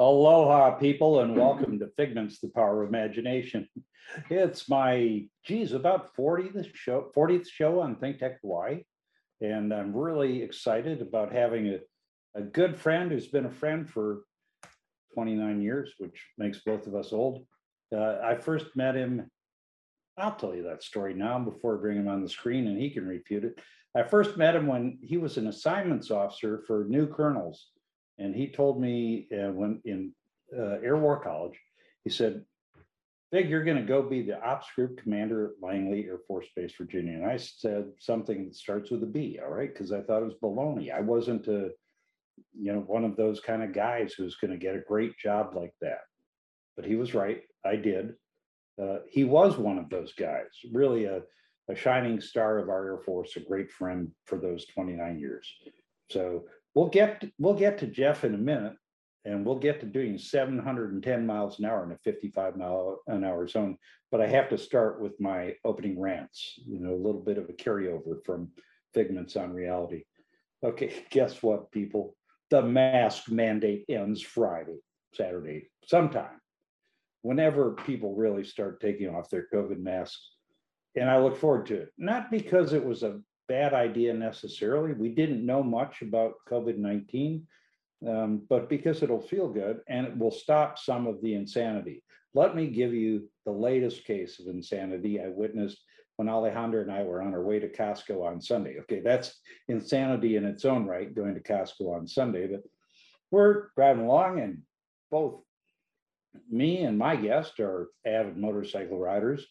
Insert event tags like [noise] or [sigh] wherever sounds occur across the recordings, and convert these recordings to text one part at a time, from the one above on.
Aloha, people, and welcome to Figments, the Power of Imagination. It's my, geez, about 40th show, 40th show on Think Tech Hawaii. And I'm really excited about having a, a good friend who's been a friend for 29 years, which makes both of us old. Uh, I first met him, I'll tell you that story now before I bring him on the screen and he can refute it. I first met him when he was an assignments officer for new colonels and he told me uh, when in uh, Air War College, he said, Fig, you're going to go be the ops group commander at Langley Air Force Base, Virginia. And I said something that starts with a B, all right, because I thought it was baloney. I wasn't a, you know, one of those kind of guys who's going to get a great job like that. But he was right. I did. Uh, he was one of those guys, really a, a shining star of our Air Force, a great friend for those 29 years. So We'll get, we'll get to Jeff in a minute and we'll get to doing seven hundred and ten miles an hour in a fifty-five mile an hour zone. But I have to start with my opening rants, you know, a little bit of a carryover from Figments on Reality. Okay, [laughs] guess what, people? The mask mandate ends Friday, Saturday, sometime. Whenever people really start taking off their COVID masks. And I look forward to it, not because it was a bad idea necessarily. We didn't know much about COVID-19, um, but because it'll feel good and it will stop some of the insanity. Let me give you the latest case of insanity I witnessed when Alejandra and I were on our way to Costco on Sunday. Okay, that's insanity in its own right, going to Costco on Sunday, but we're driving along and both me and my guest are avid motorcycle riders.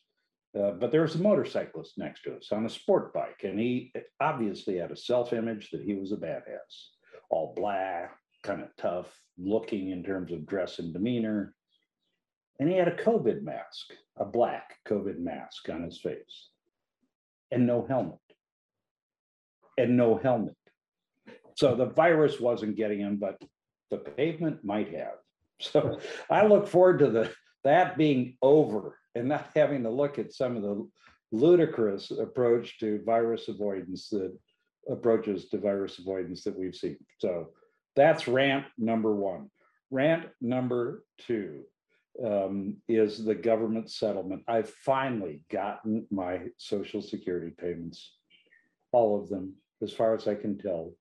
Uh, but there was a motorcyclist next to us on a sport bike, and he obviously had a self image that he was a badass, all black, kind of tough looking in terms of dress and demeanor. And he had a COVID mask, a black COVID mask on his face, and no helmet. And no helmet. So the virus wasn't getting him, but the pavement might have. So I look forward to the that being over and not [laughs] having to look at some of the ludicrous approach to virus avoidance that approaches to virus avoidance that we've seen. So that's rant number one. Rant number two um, is the government settlement. I've finally gotten my social security payments, all of them, as far as I can tell.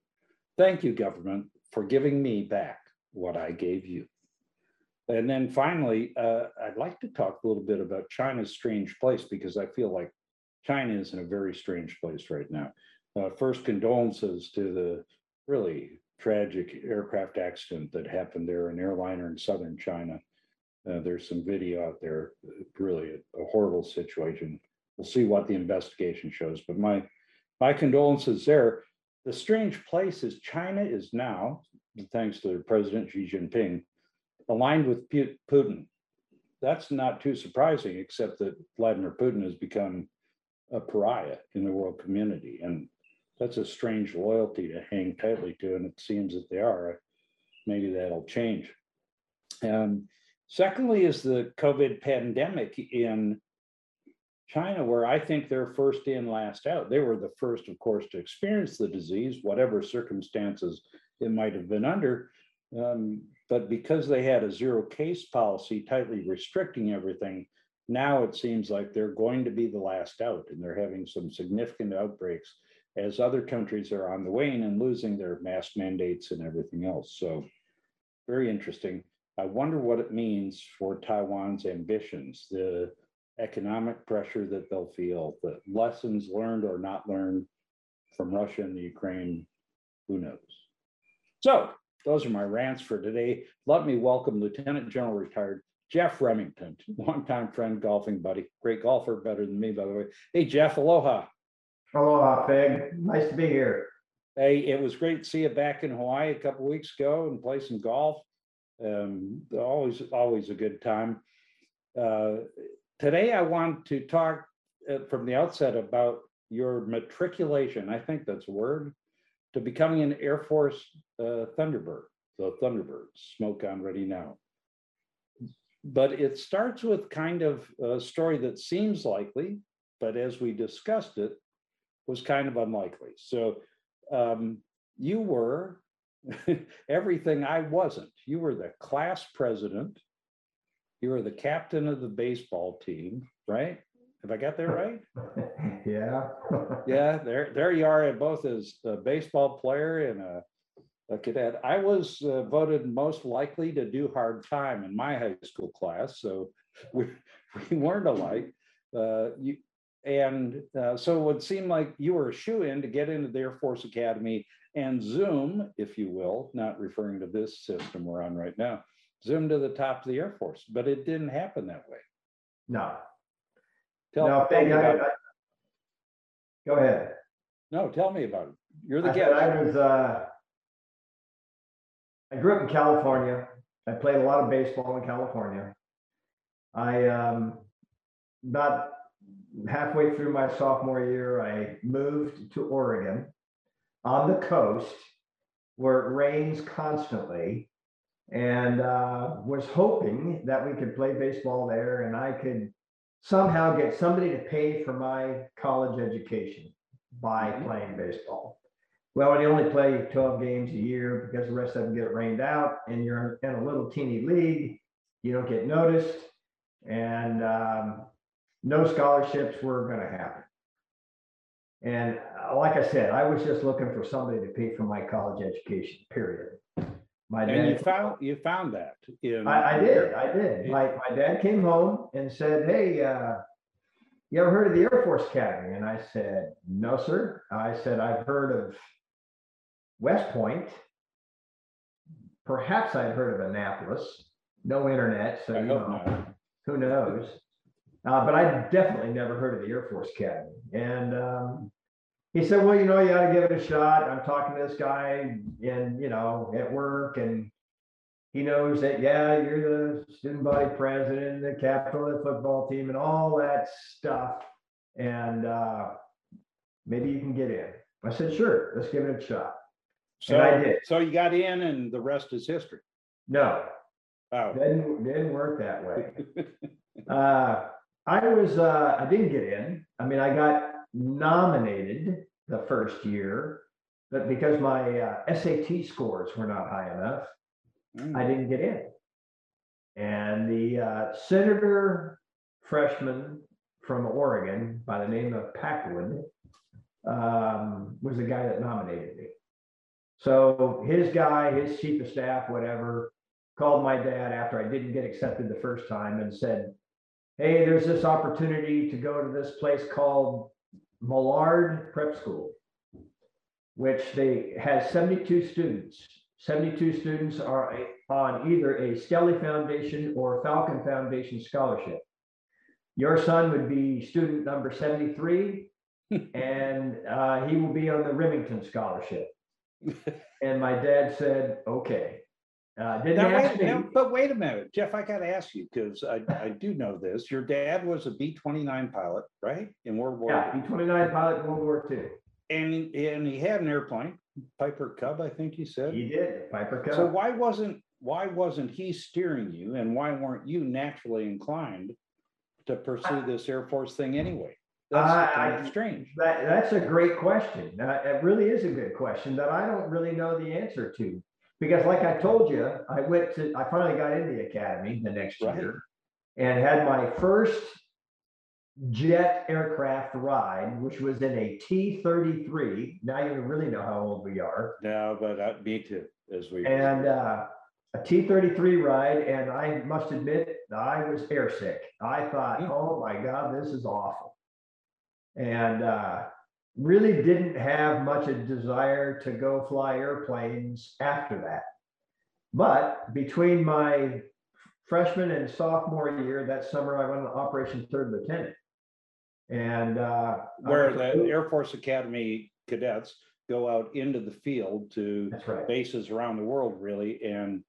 Thank you, government, for giving me back what I gave you. And then finally, uh, I'd like to talk a little bit about China's strange place because I feel like China is in a very strange place right now. Uh, first, condolences to the really tragic aircraft accident that happened there, an airliner in southern China. Uh, there's some video out there, really a, a, horrible situation. We'll see what the investigation shows, but my my condolences there. The strange place is China is now, thanks to President Xi Jinping, aligned with Putin. That's not too surprising, except that Vladimir Putin has become a pariah in the world community. And that's a strange loyalty to hang tightly to, and it seems that they are. Maybe that'll change. And secondly, is the COVID pandemic in China, where I think they're first in, last out. They were the first, of course, to experience the disease, whatever circumstances it might have been under. Um, but because they had a zero case policy tightly restricting everything, now it seems like they're going to be the last out and they're having some significant outbreaks as other countries are on the wane and losing their mask mandates and everything else. So very interesting. I wonder what it means for Taiwan's ambitions, the economic pressure that they'll feel, the lessons learned or not learned from Russia and the Ukraine, who knows? So those are my rants for today. Let me welcome Lieutenant General retired Jeff Remington, longtime friend, golfing buddy, great golfer, better than me, by the way. Hey, Jeff, aloha. Aloha, Fig. Nice to be here. Hey, it was great to see you back in Hawaii a couple weeks ago and play some golf. Um, always, always a good time. Uh, today, I want to talk uh, from the outset about your matriculation. I think that's a word to becoming an Air Force uh, Thunderbird. the Thunderbirds, smoke on ready now. But it starts with kind of a story that seems likely, but as we discussed it, was kind of unlikely. So um, you were [laughs] everything I wasn't. You were the class president. You were the captain of the baseball team, right? Have I got that right? [laughs] Yeah. [laughs] Yeah, there, there you are, both as a baseball player and a, a cadet. I was uh, voted most likely to do hard time in my high school class, so [laughs] we, we weren't alike. Uh, you, and uh, so it would seem like you were a shoe in to get into the Air Force Academy and zoom, if you will, not referring to this system we're on right now, zoom to the top of the Air Force, but it didn't happen that way. No, Tell, no, tell me I- about, it. I- go ahead. no, tell me about it. You're the I said I was, uh, I grew up in California. I played a lot of baseball in California. I, um, about halfway through my sophomore year, I moved to Oregon on the coast where it rains constantly. And, uh, was hoping that we could play baseball there and I could somehow get somebody to pay for my college education by Mhm. playing baseball. Well, you only play twelve games a year because the rest of them get rained out and you're in a little teeny league, you don't get noticed. And um, no scholarships were gonna happen. And uh, like I said, I was just looking for somebody to pay for my college education, period. My And you found, you found that in. I, I did, I did. My, my dad came home and said, hey, uh, you ever heard of the Air Force Academy? And I said, no, sir. I said, I've heard of West Point. Perhaps I've heard of Annapolis. No internet, so I you know, not. who knows? Uh, but I definitely never heard of the Air Force Academy. And um, he said, well, you know, you ought to give it a shot. I'm talking to this guy in, you know, at work and he knows that, yeah, you're the student body president, the captain of the football team and all that stuff. And uh, maybe you can get in. I said, sure, let's give it a shot. And I did. so you got in and the rest is history. No, Oh, didn't, didn't work that way. [laughs] Uh, I was, uh, I didn't get in. I mean, I got nominated the first year, but because my uh, SAT scores were not high enough, Mm. I didn't get in. And the uh, senator freshman from Oregon by the name of Packwood um, was the guy that nominated me. So his guy, his chief of staff, whatever, called my dad after I didn't get accepted the first time and said, hey, there's this opportunity to go to this place called Millard Prep School, which they has 72 students. 72 students are on either a Skelly Foundation or Falcon Foundation scholarship. Your son would be student number 73, [laughs] and uh, he will be on the Remington scholarship. [laughs] And my dad said, okay. Uh, Didn't Now, wait, now, but wait a minute, Jeff, I gotta ask you, because I, I do know this. Your dad was a B twenty-nine pilot, right? In World War Yeah, B twenty-nine pilot in World War Two. And, and he had an airplane, Piper Cub, I think he said. He did, Piper Cub. So why wasn't, why wasn't he steering you and why weren't you naturally inclined to pursue this Air Force thing anyway? That's kind of strange. That, that's a great question. Uh, it really is a good question that I don't really know the answer to. Because like I told you, I went to, I finally got into the academy the next Right. year. And had my first jet aircraft ride, which was in a T thirty-three. Now you really know how old we are. No, but uh, me too, as we. And uh, a T thirty-three ride, and I must admit, I was airsick. I thought, Hmm. oh my God, this is awful. And uh, really didn't have much a desire to go fly airplanes after that. But between my freshman and sophomore year, that summer, I went on Operation Third Lieutenant. And uh, Where the to- Air Force Academy cadets go out into the field to right. bases around the world really and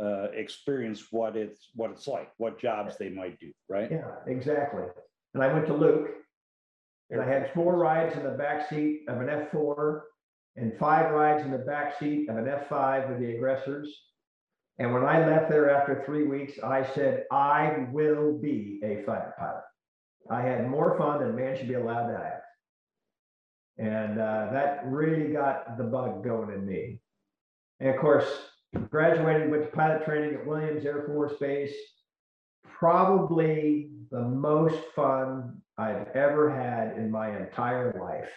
uh, experience what it's, what it's like, what jobs they might do, right? Yeah, exactly. And I went to Luke. And I had four rides in the back seat of an F four and five rides in the back seat of an F five with the aggressors. And when I left there after three weeks, I said, I will be a fighter pilot. I had more fun than man should be allowed to have. And uh, that really got the bug going in me. And of course, graduated, with pilot training at Williams Air Force Base. Probably the most fun I've ever had in my entire life.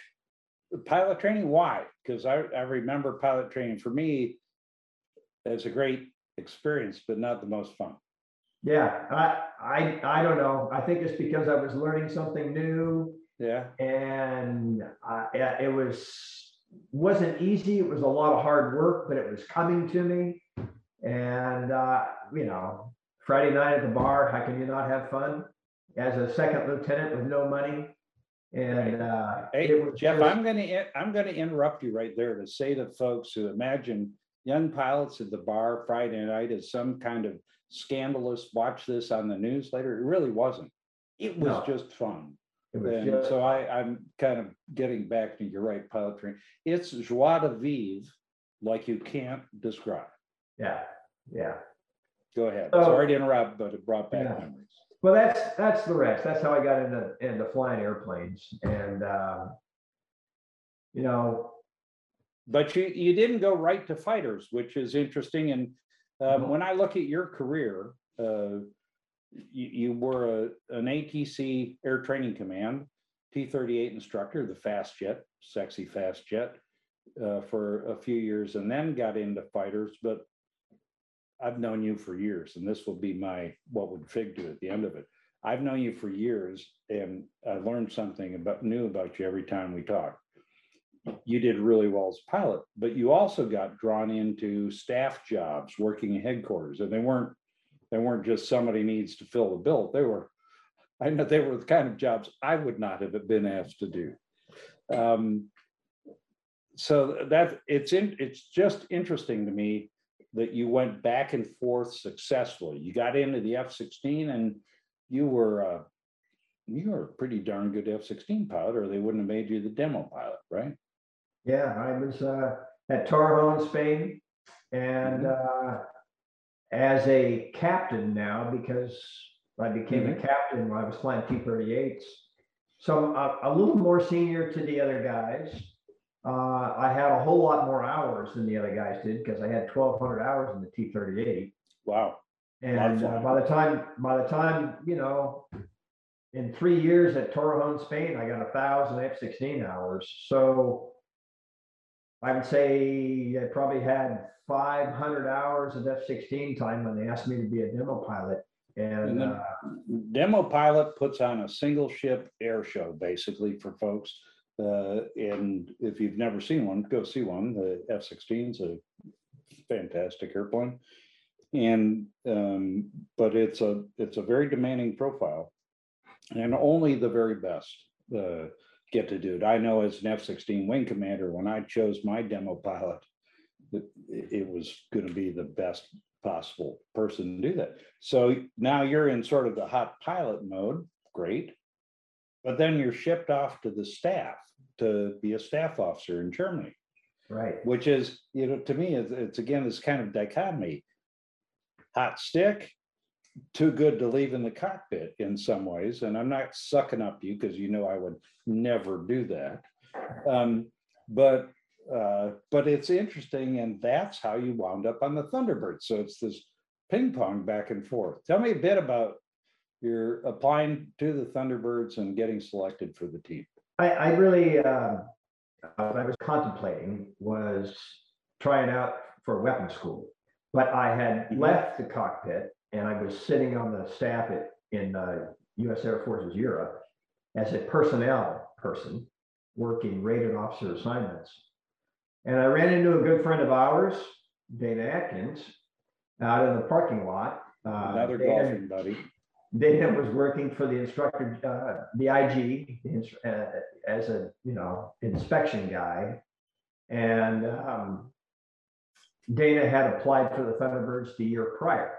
Pilot training, why? Because I, I remember pilot training for me as a great experience, but not the most fun. Yeah, I, I, I don't know. I think it's because I was learning something new Yeah, and yeah, it was, wasn't easy. It was a lot of hard work, but it was coming to me. And, uh, you know, Friday night at the bar, how can you not have fun? As a second lieutenant with no money. And, uh. Hey, it was Jeff, just- I'm gonna, in- I'm gonna interrupt you right there to say to folks who imagine young pilots at the bar Friday night as some kind of scandalous, watch this on the news later. It really wasn't. It was No. just fun. It was And just, so I, I'm kind of getting back to, you're right, pilot training. It's joie de vivre like you can't describe. yeah, yeah. Go ahead. So- Sorry to interrupt, but it brought back Yeah. memories. Well, that's, that's the rest. That's how I got into, into flying airplanes and, um, you know, But you, you didn't go right to fighters, which is interesting. And um, when I look at your career, uh, you, you were a, an ATC Air Training Command, T-38 instructor, the fast jet, sexy fast jet, uh, for a few years and then got into fighters, but I've known you for years and this will be my, what would Fig do at the end of it? I've known you for years and I learned something about, new about you every time we talk you did really well as pilot, but you also got drawn into staff jobs, working in headquarters, and they weren't, they weren't just somebody needs to fill the bill. They were, I know they were the kind of jobs I would not have been asked to do. Um, So that, it's in, it's just interesting to me that you went back and forth successfully. You got into the F-16 and you were, uh, you were a pretty darn good F-16 pilot, or they wouldn't have made you the demo pilot, right? Yeah, I was uh, at Torrejon, Spain, and uh, as a captain now because I became a captain when I was flying T-38s. So I'm a, a little more senior to the other guys. Uh, I had a whole lot more hours than the other guys did because I had 1,200 hours in the T-38. Wow. And uh, by the time, by the time, you know, in three years at Torrejon, Spain, I got a thousand F-16 hours. So I would say I probably had five hundred hours of F-16 time when they asked me to be a demo pilot. And And uh, Demo pilot puts on a single ship air show, basically for folks. Uh, and if you've never seen one, go see one. The F 16 is a fantastic airplane. And, um, but it's a, it's a very demanding profile. And only the very best, uh, get to do it. I know as an F 16 wing commander, when I chose my demo pilot, it, it was gonna be the best possible person to do that. So now you're in sort of the hot pilot mode, great. But then you're shipped off to the staff to be a staff officer in Germany, right, which is, you know, to me, it's, it's again, this kind of dichotomy. Hot stick, too good to leave in the cockpit in some ways, and I'm not sucking up you because you know I would never do that. Um, but uh, but it's interesting, and that's how you wound up on the Thunderbird. So it's this ping pong back and forth. Tell me a bit about your applying to the Thunderbirds and getting selected for the team. I, I really, uh, what I was contemplating was trying out for weapons school. But I had Mhm. left the cockpit and I was sitting on the staff at, in uh, US Air Forces Europe as a personnel person working rated officer assignments. And I ran into a good friend of ours, Dana Atkins, out in the parking lot. Uh, Another Dana- golfing buddy. Dana was working for the instructor, uh, the IG, uh, as a, you know, inspection guy. And, um, Dana had applied for the Thunderbirds the year prior.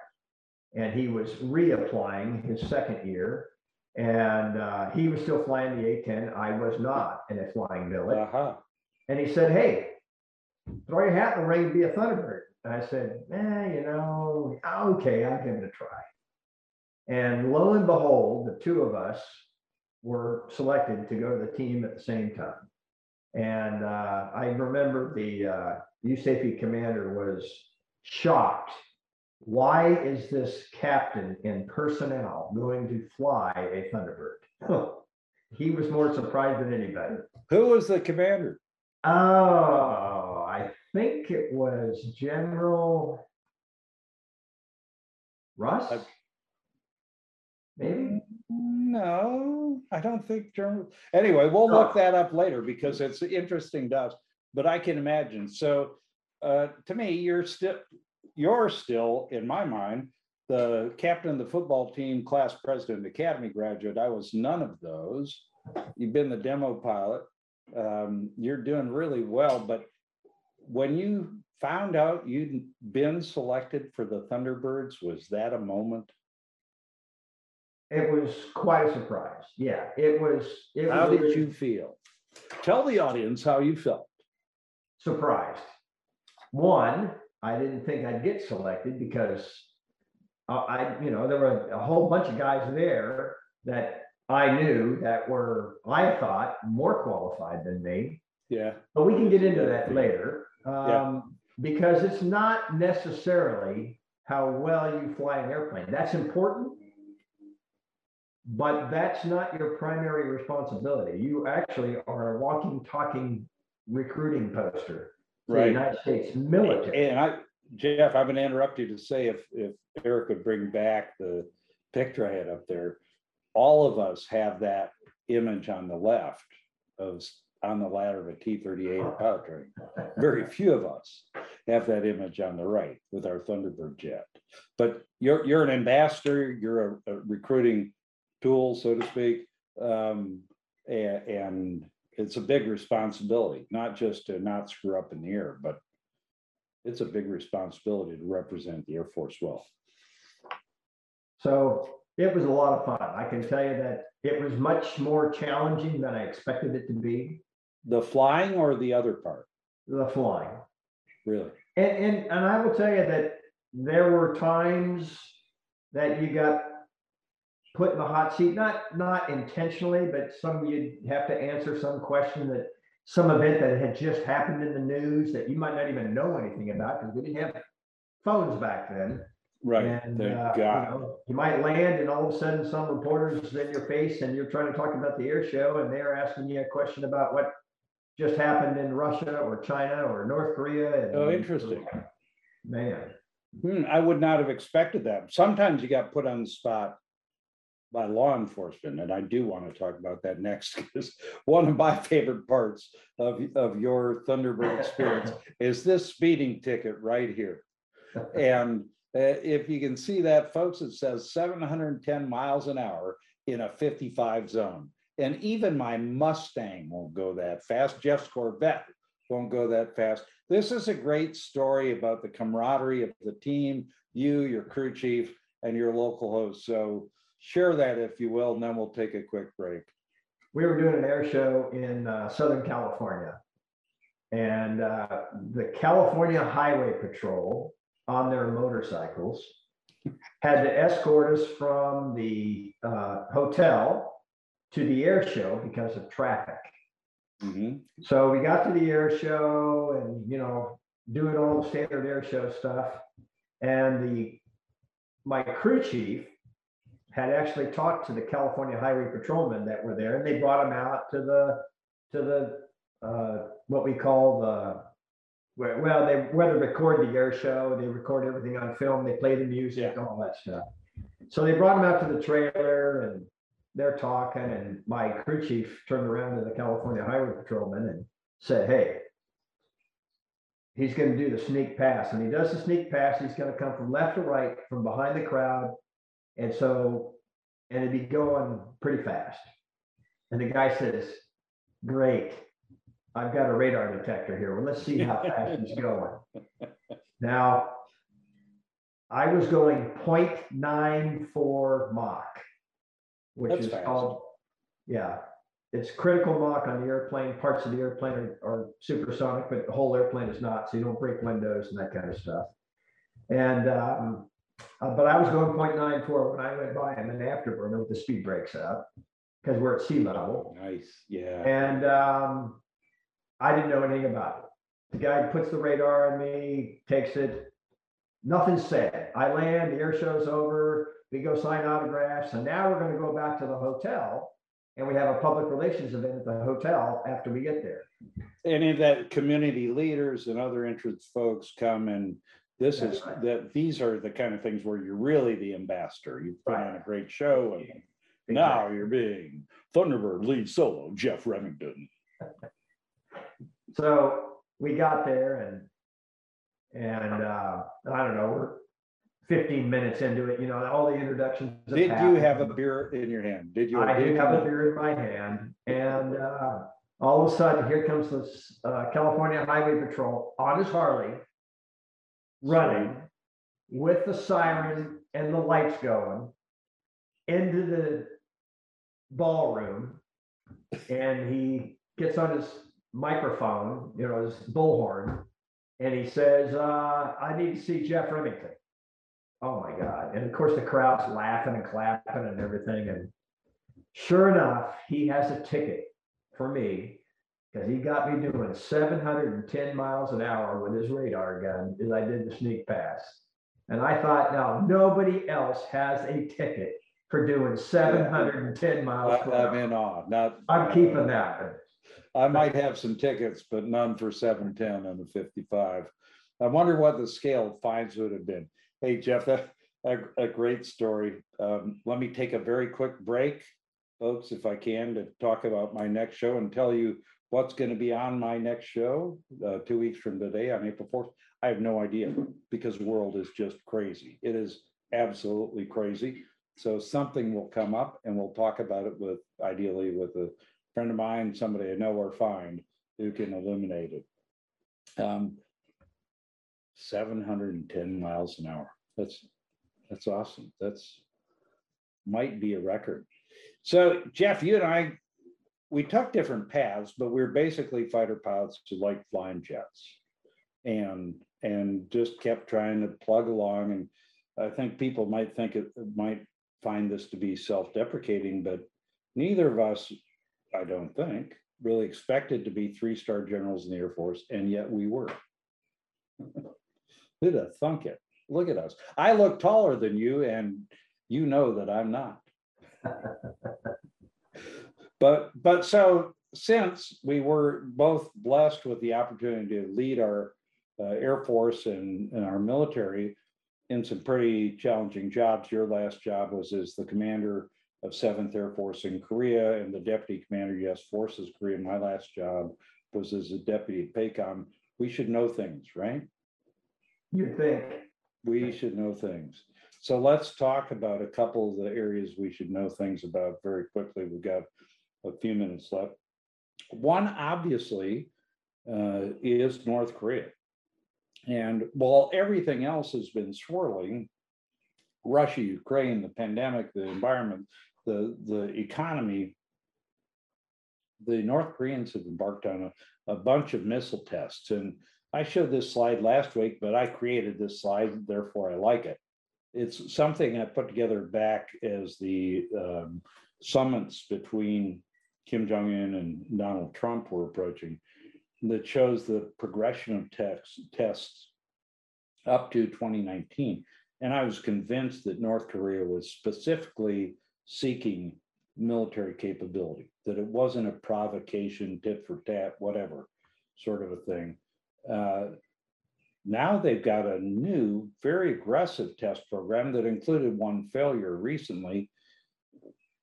And he was reapplying his second year. And, uh, he was still flying the A-10. I was not in a flying billet. Aha. And he said, hey, throw your hat in the ring and be a Thunderbird. And I said, eh, you know, okay, I'll give it a try. And lo and behold, the two of us were selected to go to the team at the same time. And uh, I remember the uh, USAFE commander was shocked. Why is this captain in personnel going to fly a Thunderbird? [laughs] He was more surprised than anybody. Who was the commander? Oh, I think it was General Russ? I- Maybe? No, I don't think German. Anyway, we'll look that up later because it's interesting to us, but I can imagine. So uh, to me, you're still, you're still, in my mind, the captain of the football team, class president, academy graduate. I was none of those. You've been the demo pilot. Um, You're doing really well, but when you found out you'd been selected for the Thunderbirds, was that a moment? It was quite a surprise. Yeah, it was. it How was did you feel? Tell the audience how you felt. Surprised. One, I didn't think I'd get selected because I, I, you know, there were a whole bunch of guys there that I knew that were, I thought, more qualified than me. Yeah, But we can get into that later. Yeah. Um, because it's not necessarily how well you fly an airplane. That's important. But that's not your primary responsibility. You actually are a walking, talking recruiting poster for the United States military. and I, Jeff, I'm gonna interrupt you to say if, if Eric would bring back the picture I had up there. All of us have that image on the left of, on the ladder of a T thirty-eight [laughs] pilot training. Very few of us have that image on the right with our Thunderbird jet. But you're, you're an ambassador, you're a, a recruiting tool, so to speak. Um, a- and it's a big responsibility, not just to not screw up in the air, but it's a big responsibility to represent the Air Force well. So it was a lot of fun. I can tell you that it was much more challenging than I expected it to be, The flying or the other part, the flying. really? And, and, and I will tell you that there were times that you got put in the hot seat, not, not intentionally, but some you'd have to answer some question that some event that had just happened in the news that you might not even know anything about because we didn't have phones back then. Right, And, thank uh, you know, you might land and all of a sudden some reporters in your face and you're trying to talk about the air show and they're asking you a question about what just happened in Russia or China or North Korea. and- Oh, interesting. Man, Hmm, I would not have expected that. Sometimes you got put on the spot by law enforcement, and I do want to talk about that next, [laughs] because one of my favorite parts of, of your Thunderbird experience [laughs] is this speeding ticket right here. And uh, if you can see that, folks, it says seven hundred and ten miles an hour in a fifty-five zone. And even my Mustang won't go that fast. Jeff's Corvette won't go that fast. This is a great story about the camaraderie of the team, you, your crew chief, and your local host. So share that if you will, and then we'll take a quick break. we were doing an air show in uh, Southern California. And uh, the California Highway Patrol on their motorcycles had to escort us from the uh, hotel to the air show because of traffic. Mhm. So we got to the air show and, you know, doing all the standard air show stuff. And the, my crew chief had actually talked to the California Highway Patrolmen that were there and they brought them out to the, to the, uh, what we call the, where- well, they, where they record the air show, they record everything on film, they play the music, all that stuff. So they brought them out to the trailer and they're talking and my crew chief turned around to the California Highway Patrolman and said, hey, he's gonna do the sneak pass. And he does the sneak pass, he's gonna come from left to right, from behind the crowd. And so, and it'd be going pretty fast. And the guy says, great, I've got a radar detector here. Well, let's see how fast he's going. [laughs] Now, I was going 0.94 Mach, which That's is fast. called, yeah, it's critical Mach on the airplane. Parts of the airplane are, are supersonic, but the whole airplane is not, so you don't break windows and that kind of stuff. And, um, uh, but I was going 0.94 when I went by him in afterburner with the speed brakes up, because we're at sea level. Nice, yeah. And um, I didn't know anything about it. The guy puts the radar on me, takes it. Nothing said. I land, the air show's over, we go sign autographs, and now we're gonna go back to the hotel. And we have a public relations event at the hotel after we get there. Any of that community leaders and other interest folks come and this is, That's right. that, these are the kind of things where you're really the ambassador. You've put on a great show and now you're being Thunderbird lead solo, Jeff Remington. [laughs] So we got there and, and, uh, I don't know, we're fifteen minutes into it, you know, all the introductions. Did you happened. have a beer in your hand? Did you? I do did have a beer in my hand and, uh, all of a sudden, here comes this, uh, California Highway Patrol on his Harley. Running with the siren and the lights going into the ballroom. And he gets on his microphone, you know, his bullhorn, and he says, uh, I need to see Jeff Remington. Oh my God. And of course, the crowd's laughing and clapping and everything. And sure enough, he has a ticket for me because he got me doing seven hundred and ten miles an hour with his radar gun as I did the sneak pass. And I thought, now, nobody else has a ticket for doing seven hundred and ten miles per I'm hour. in awe, not. I'm keeping that. I might have some tickets, but none for seven ten and the fifty-five. I wonder what the scale of fines would have been. Hey, Jeff, that, a, a great story. Um, let me take a very quick break, folks, if I can, to talk about my next show and tell you what's gonna be on my next show, uh, two weeks from today on April fourth. I have no idea because the world is just crazy. It is absolutely crazy. So something will come up and we'll talk about it with, ideally with a friend of mine, somebody I know or find who can illuminate it. Um, seven hundred and ten miles an hour. That's, that's awesome. That's might be a record. So Jeff, you and I, we took different paths, but we're basically fighter pilots who like flying jets. And, and just kept trying to plug along and I think people might think it might find this to be self-deprecating, but neither of us I don't think, really expected to be three-star generals in the Air Force, and yet we were. [laughs] Who'd have thunk it? Look at us. I look taller than you, and you know that I'm not. [laughs] But, but so since we were both blessed with the opportunity to lead our uh, Air Force and, and our military in some pretty challenging jobs, your last job was as the commander of Seventh Air Force in Korea and the deputy commander, U.S. Forces Korea. My last job was as a deputy at PACOM. We should know things, right? You think, We should know things. So let's talk about a couple of the areas we should know things about very quickly. We've got a few minutes left. One, obviously, uh, is North Korea. And while everything else has been swirling, Russia, Ukraine, the pandemic, the environment, the, the economy, the North Koreans have embarked on a, a bunch of missile tests. And I showed this slide last week, but I created this slide, therefore I like it. It's something I put together back as the um, summits between Kim Jong Un and Donald Trump were approaching that shows the progression of tests tests up to 2019. And I was convinced that North Korea was specifically seeking military capability, that it wasn't a provocation, tit for tat, whatever sort of a thing. Uh, now they've got a new, very aggressive test program that included one failure recently.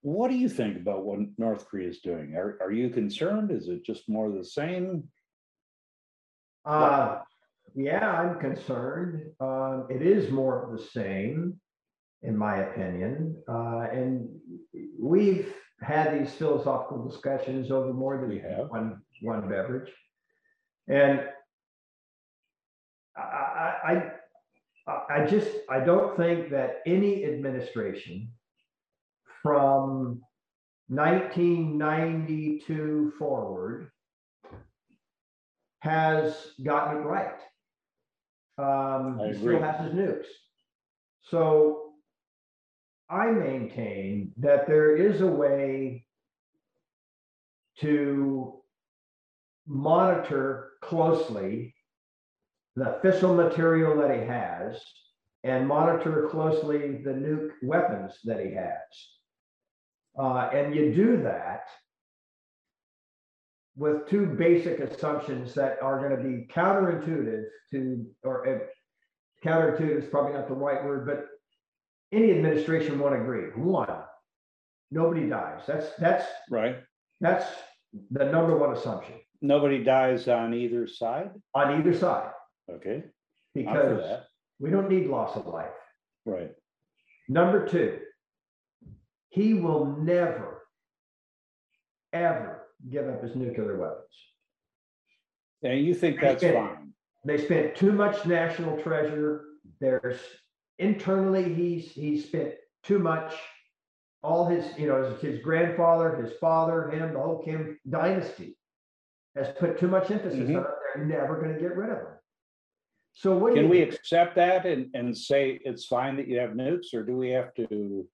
What do you think about what North Korea is doing? Are, are you concerned? Is it just more of the same? uh, yeah, I'm concerned. Um, it is more of the same, in my opinion. Uh, and we've had these philosophical discussions over more than We have. one, one beverage. And I, I, I, I just, I don't think that any administration from nineteen ninety-two forward has gotten it right. Um, he still has his nukes. So I maintain that there is a way to monitor closely the fissile material that he has and monitor closely the nuke weapons that he has. Uh, and you do that with two basic assumptions that are going to be counterintuitive to, or uh, counterintuitive is probably not the right word, but any administration won't agree. One, nobody dies. That's that's Right? that's the number one assumption Nobody dies on either side? on either side Okay, because we don't need loss of life. Right. Number two, he will never, ever give up his nuclear weapons. And you think that's Okay. fine? They spent too much national treasure. There's internally, he's, he's spent too much. All his, you know, his, his grandfather, his father, him, the whole Kim dynasty has put too much emphasis on Mhm. it. They're never gonna get rid of them. So what? do Can we accept that and, and say it's fine that you have nukes, or do we have to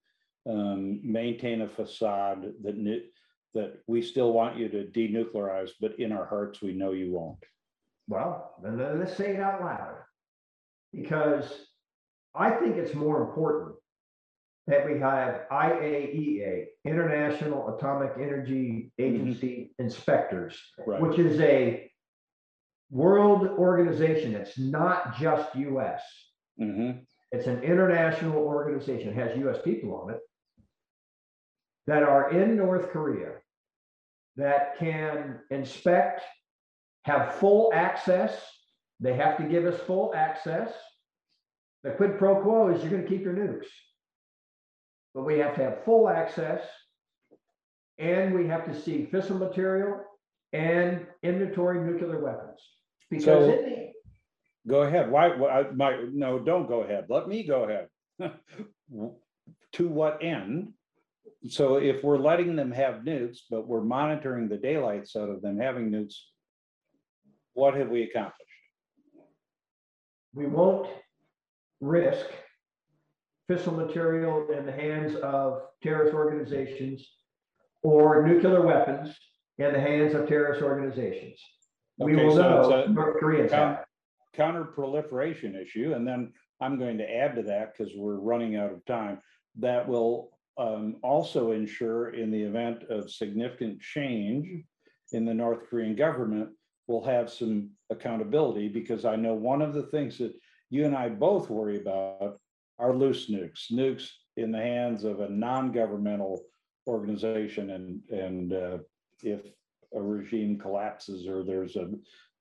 um, maintain a facade that nu- that we still want you to denuclearize, but in our hearts, we know you won't? Well, let's say it out loud. Because I think it's more important that we have IAEA, International Atomic Energy Agency inspectors, Right, which is a world organization. It's not just US. hmm It's an international organization, It has US people on it that are in North Korea that can inspect, have full access. They have to give us full access. The quid pro quo is you're gonna keep your nukes. But we have to have full access. And we have to see fissile material and inventory nuclear weapons. Because So- Go ahead. Why, why, my, no, don't go ahead. Let me go ahead. [laughs] To what end? So if we're letting them have nukes, but we're monitoring the daylights out of them having nukes, what have we accomplished? we won't risk fissile material in the hands of terrorist organizations or nuclear weapons in the hands of terrorist organizations. We Okay, will so it's know a- North Koreans have. counter proliferation issue, and then I'm going to add to that because we're running out of time. That will um, also ensure in the event of significant change in the North Korean government, we'll have some accountability because I know one of the things that you and I both worry about are loose nukes, nukes in the hands of a non-governmental organization and, and uh, if a regime collapses or there's a,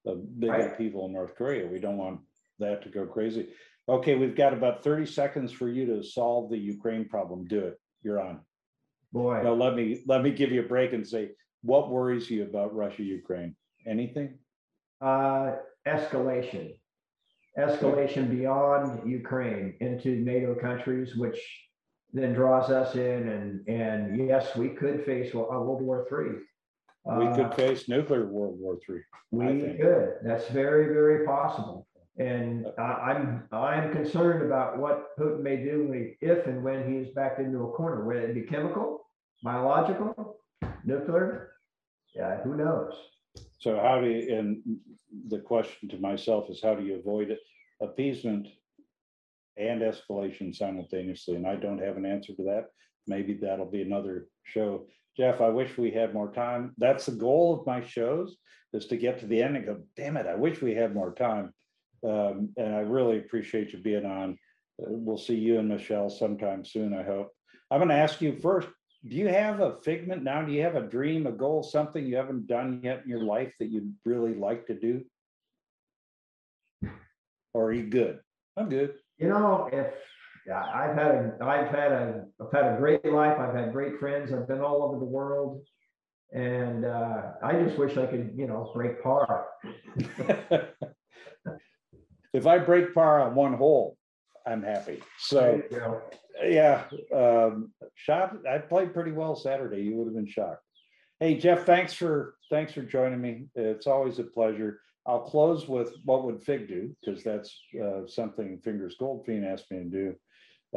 a bigger Right. people in North Korea, we don't want that to go crazy. Okay, we've got about thirty seconds for you to solve the Ukraine problem. Do it. You're on. Boy. Now, let me, let me give you a break and say, what worries you about Russia, Ukraine? Anything? uh, escalation. Escalation beyond Ukraine into NATO countries, which then draws us in and, and yes, we could face uh, World War Three. We Uh, could face nuclear World War Three. We could, that's very, very possible. And I, I'm, I'm concerned about what Putin may do when he, if and when he is backed into a corner, whether it be chemical, biological, nuclear. Yeah, who knows? So how do you, and the question to myself is how do you avoid it? appeasement and escalation simultaneously? And I don't have an answer to that. Maybe that'll be another show. Jeff, I wish we had more time. That's the goal of my shows is to get to the end and go, damn it, I wish we had more time. Um, and I really appreciate you being on. Uh, We'll see you and Michelle sometime soon, I hope. I'm gonna ask you first, do you have a figment now? Do you have a dream, a goal, something you haven't done yet in your life that you'd really like to do? Or are you good? I'm good. You know, if, yeah, I've had a, I've had a, I've had a great life. I've had great friends. I've been all over the world. And uh, I just wish I could, you know, break par. [laughs] [laughs] [laughs] If I break par on one hole, I'm happy. So, yeah, um, shot, I played pretty well Saturday. You would have been shocked. Hey, Jeff, thanks for, thanks for joining me. It's always a pleasure. I'll close with what would Fig do? Because that's uh, something Fingers Goldfein asked me to do.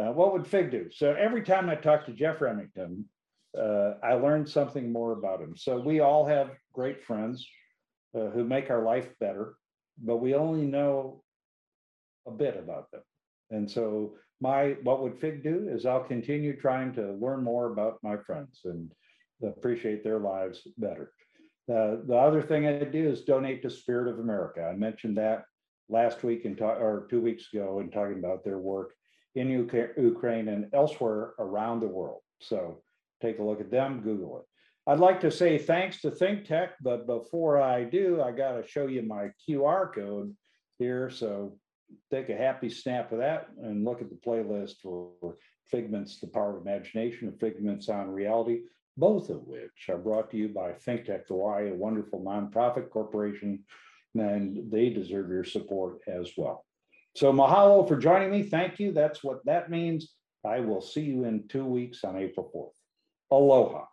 Uh, what would Fig do? So every time I talk to Jeff Remington, uh, I learned something more about him. So we all have great friends. uh, who make our life better, but we only know a bit about them. And so my, what would FIG do is I'll continue trying to learn more about my friends and appreciate their lives better. Uh, the other thing I do is donate to Spirit of America. I mentioned that last week and or two weeks ago in talking about their work in Ukra- Ukraine and elsewhere around the world. So take a look at them, Google it. I'd like to say thanks to Think Tech, but before I do, I got to show you my QR code here. So take a happy snap of that and look at the playlist for Figments, The Power of Imagination, and Figments on Reality, both of which are brought to you by Think Tech Hawaii, a wonderful nonprofit corporation, and they deserve your support as well. So mahalo for joining me. Thank you. That's what that means. I will see you in two weeks on April 4th. Aloha.